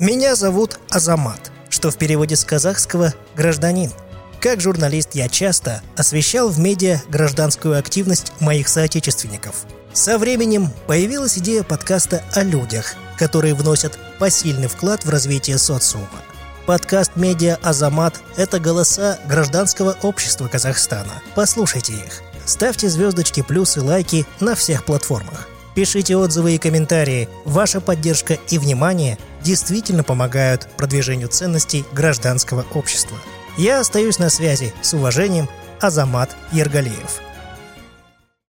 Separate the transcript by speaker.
Speaker 1: Меня зовут Азамат, что в переводе с казахского «гражданин». Как журналист я часто освещал в медиа гражданскую активность моих соотечественников. Со временем появилась идея подкаста о людях, которые вносят посильный вклад в развитие социума. Подкаст «Медиа Азамат» — это голоса гражданского общества Казахстана. Послушайте их. Ставьте звездочки, плюсы, лайки на всех платформах. Пишите отзывы и комментарии. Ваша поддержка и внимание действительно помогают продвижению ценностей гражданского общества. Я остаюсь на связи. С уважением, Азамат Ергалиев.